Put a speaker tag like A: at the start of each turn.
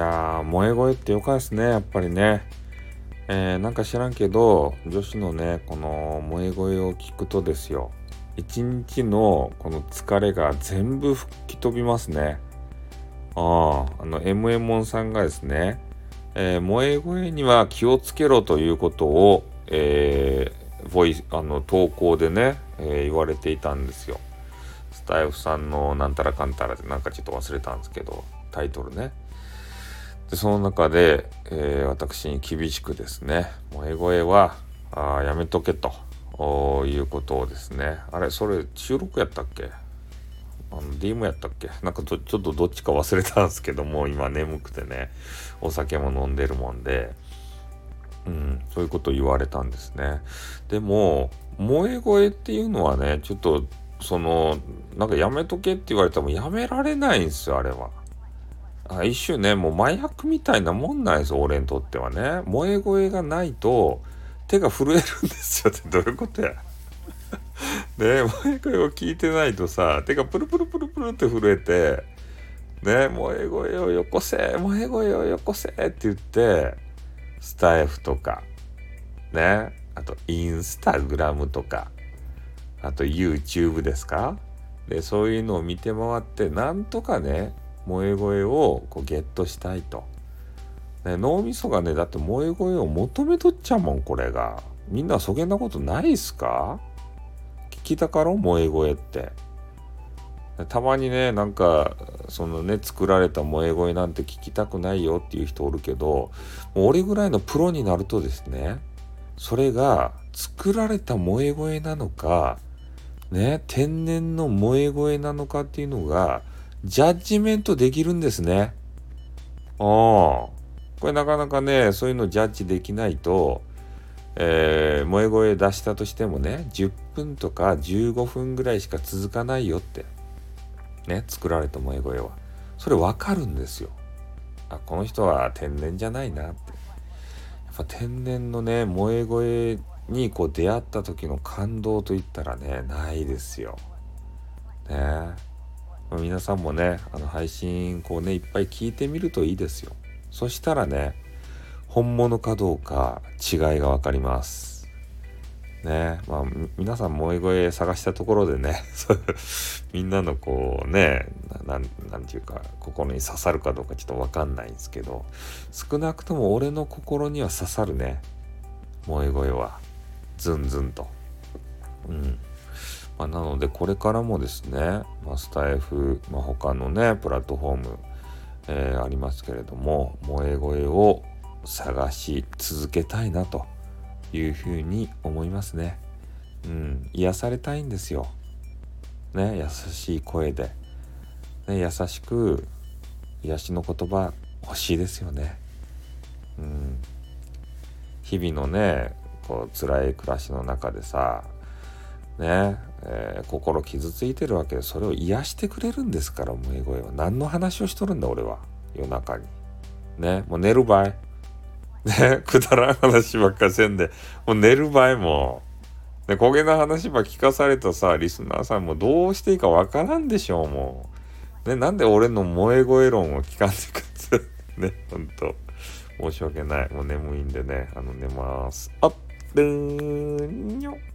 A: やー萌え声ってよかですねやっぱりね。えー、なんか知らんけど女子のねこの萌え声を聞くとですよ一日のこの疲れが全部吹き飛びますね。あああの m m ンさんがですね、えー、萌え声には気をつけろということを、えー、ボイあの投稿でね、えー、言われていたんですよ。スタイフさんのなんたらかんたらでなんかちょっと忘れたんですけどタイトルね。でその中で、えー、私に厳しくですね萌え声はあやめとけということをですね。あれそれ収録やったっけ？あの DM やったっけ？なんかちょっとどっちか忘れたんですけども今眠くてねお酒も飲んでるもんで。うんそういうこと言われたんですね。でも萌え声っていうのはねちょっとそのなんかやめとけって言われてもやめられないんですよあれは。あ一種ねもう麻薬みたいなもんなんです俺にとってはね。萌え声がないと手が震えるんですよって。どういうことや。ね萌え声を聞いてないとさ手がプルプルプルプルって震えてね萌え声をよこせ萌え声をよこせって言ってスタイフとかねあとインスタグラムとかあと YouTube ですか？でそういうのを見て回ってなんとかね萌え声をこうゲットしたいと。ね、脳みそがねだって萌え声を求めとっちゃうもんこれが。みんなそげんなことないっすか？聞きたかろ？萌え声って。たまにねなんかそのね作られた萌え声なんて聞きたくないよっていう人おるけどもう俺ぐらいのプロになるとですねそれが作られた萌え声なのかね天然の萌え声なのかっていうのがジャッジメントできるんですね。ああ。これなかなかね、そういうのジャッジできないと、えー、萌え声出したとしてもね、10分とか15分ぐらいしか続かないよって。ね、作られた萌え声は。それわかるんですよ。あ、この人は天然じゃないなって。やっぱ天然のね、萌え声にこう出会った時の感動といったらね、ないですよ。ね皆さんもねあの配信こうねいっぱい聞いてみるといいですよ。そしたらね本物かどうか違いが分かります。ねまあ皆さん萌え声探したところでね みんなのこうね何て言うか心に刺さるかどうかちょっと分かんないんですけど少なくとも俺の心には刺さるね。萌え声は。ズンズンと。うん。まあ、なのでこれからもですね、まあ、スタイフ、まあ、他のねプラットフォーム、えー、ありますけれども萌え声を探し続けたいなというふうに思いますね。うん、癒されたいんですよ。ね、優しい声で、ね、優しく癒しの言葉欲しいですよね。うん、日々のねこう辛い暮らしの中でさね、えー、心傷ついてるわけでそれを癒してくれるんですから萌え声は何の話をしとるんだ俺は夜中に。ね。もう寝る場合。ね。くだらん話ばっかせんで。もう寝る場合も。ね焦げな話ば聞かされたさリスナーさんもどうしていいかわからんでしょうもう。ねなんで俺の萌え声論を聞かんでくつ ねほんと。申し訳ない。もう眠いんでね。あの寝ます。あっぶーんよっ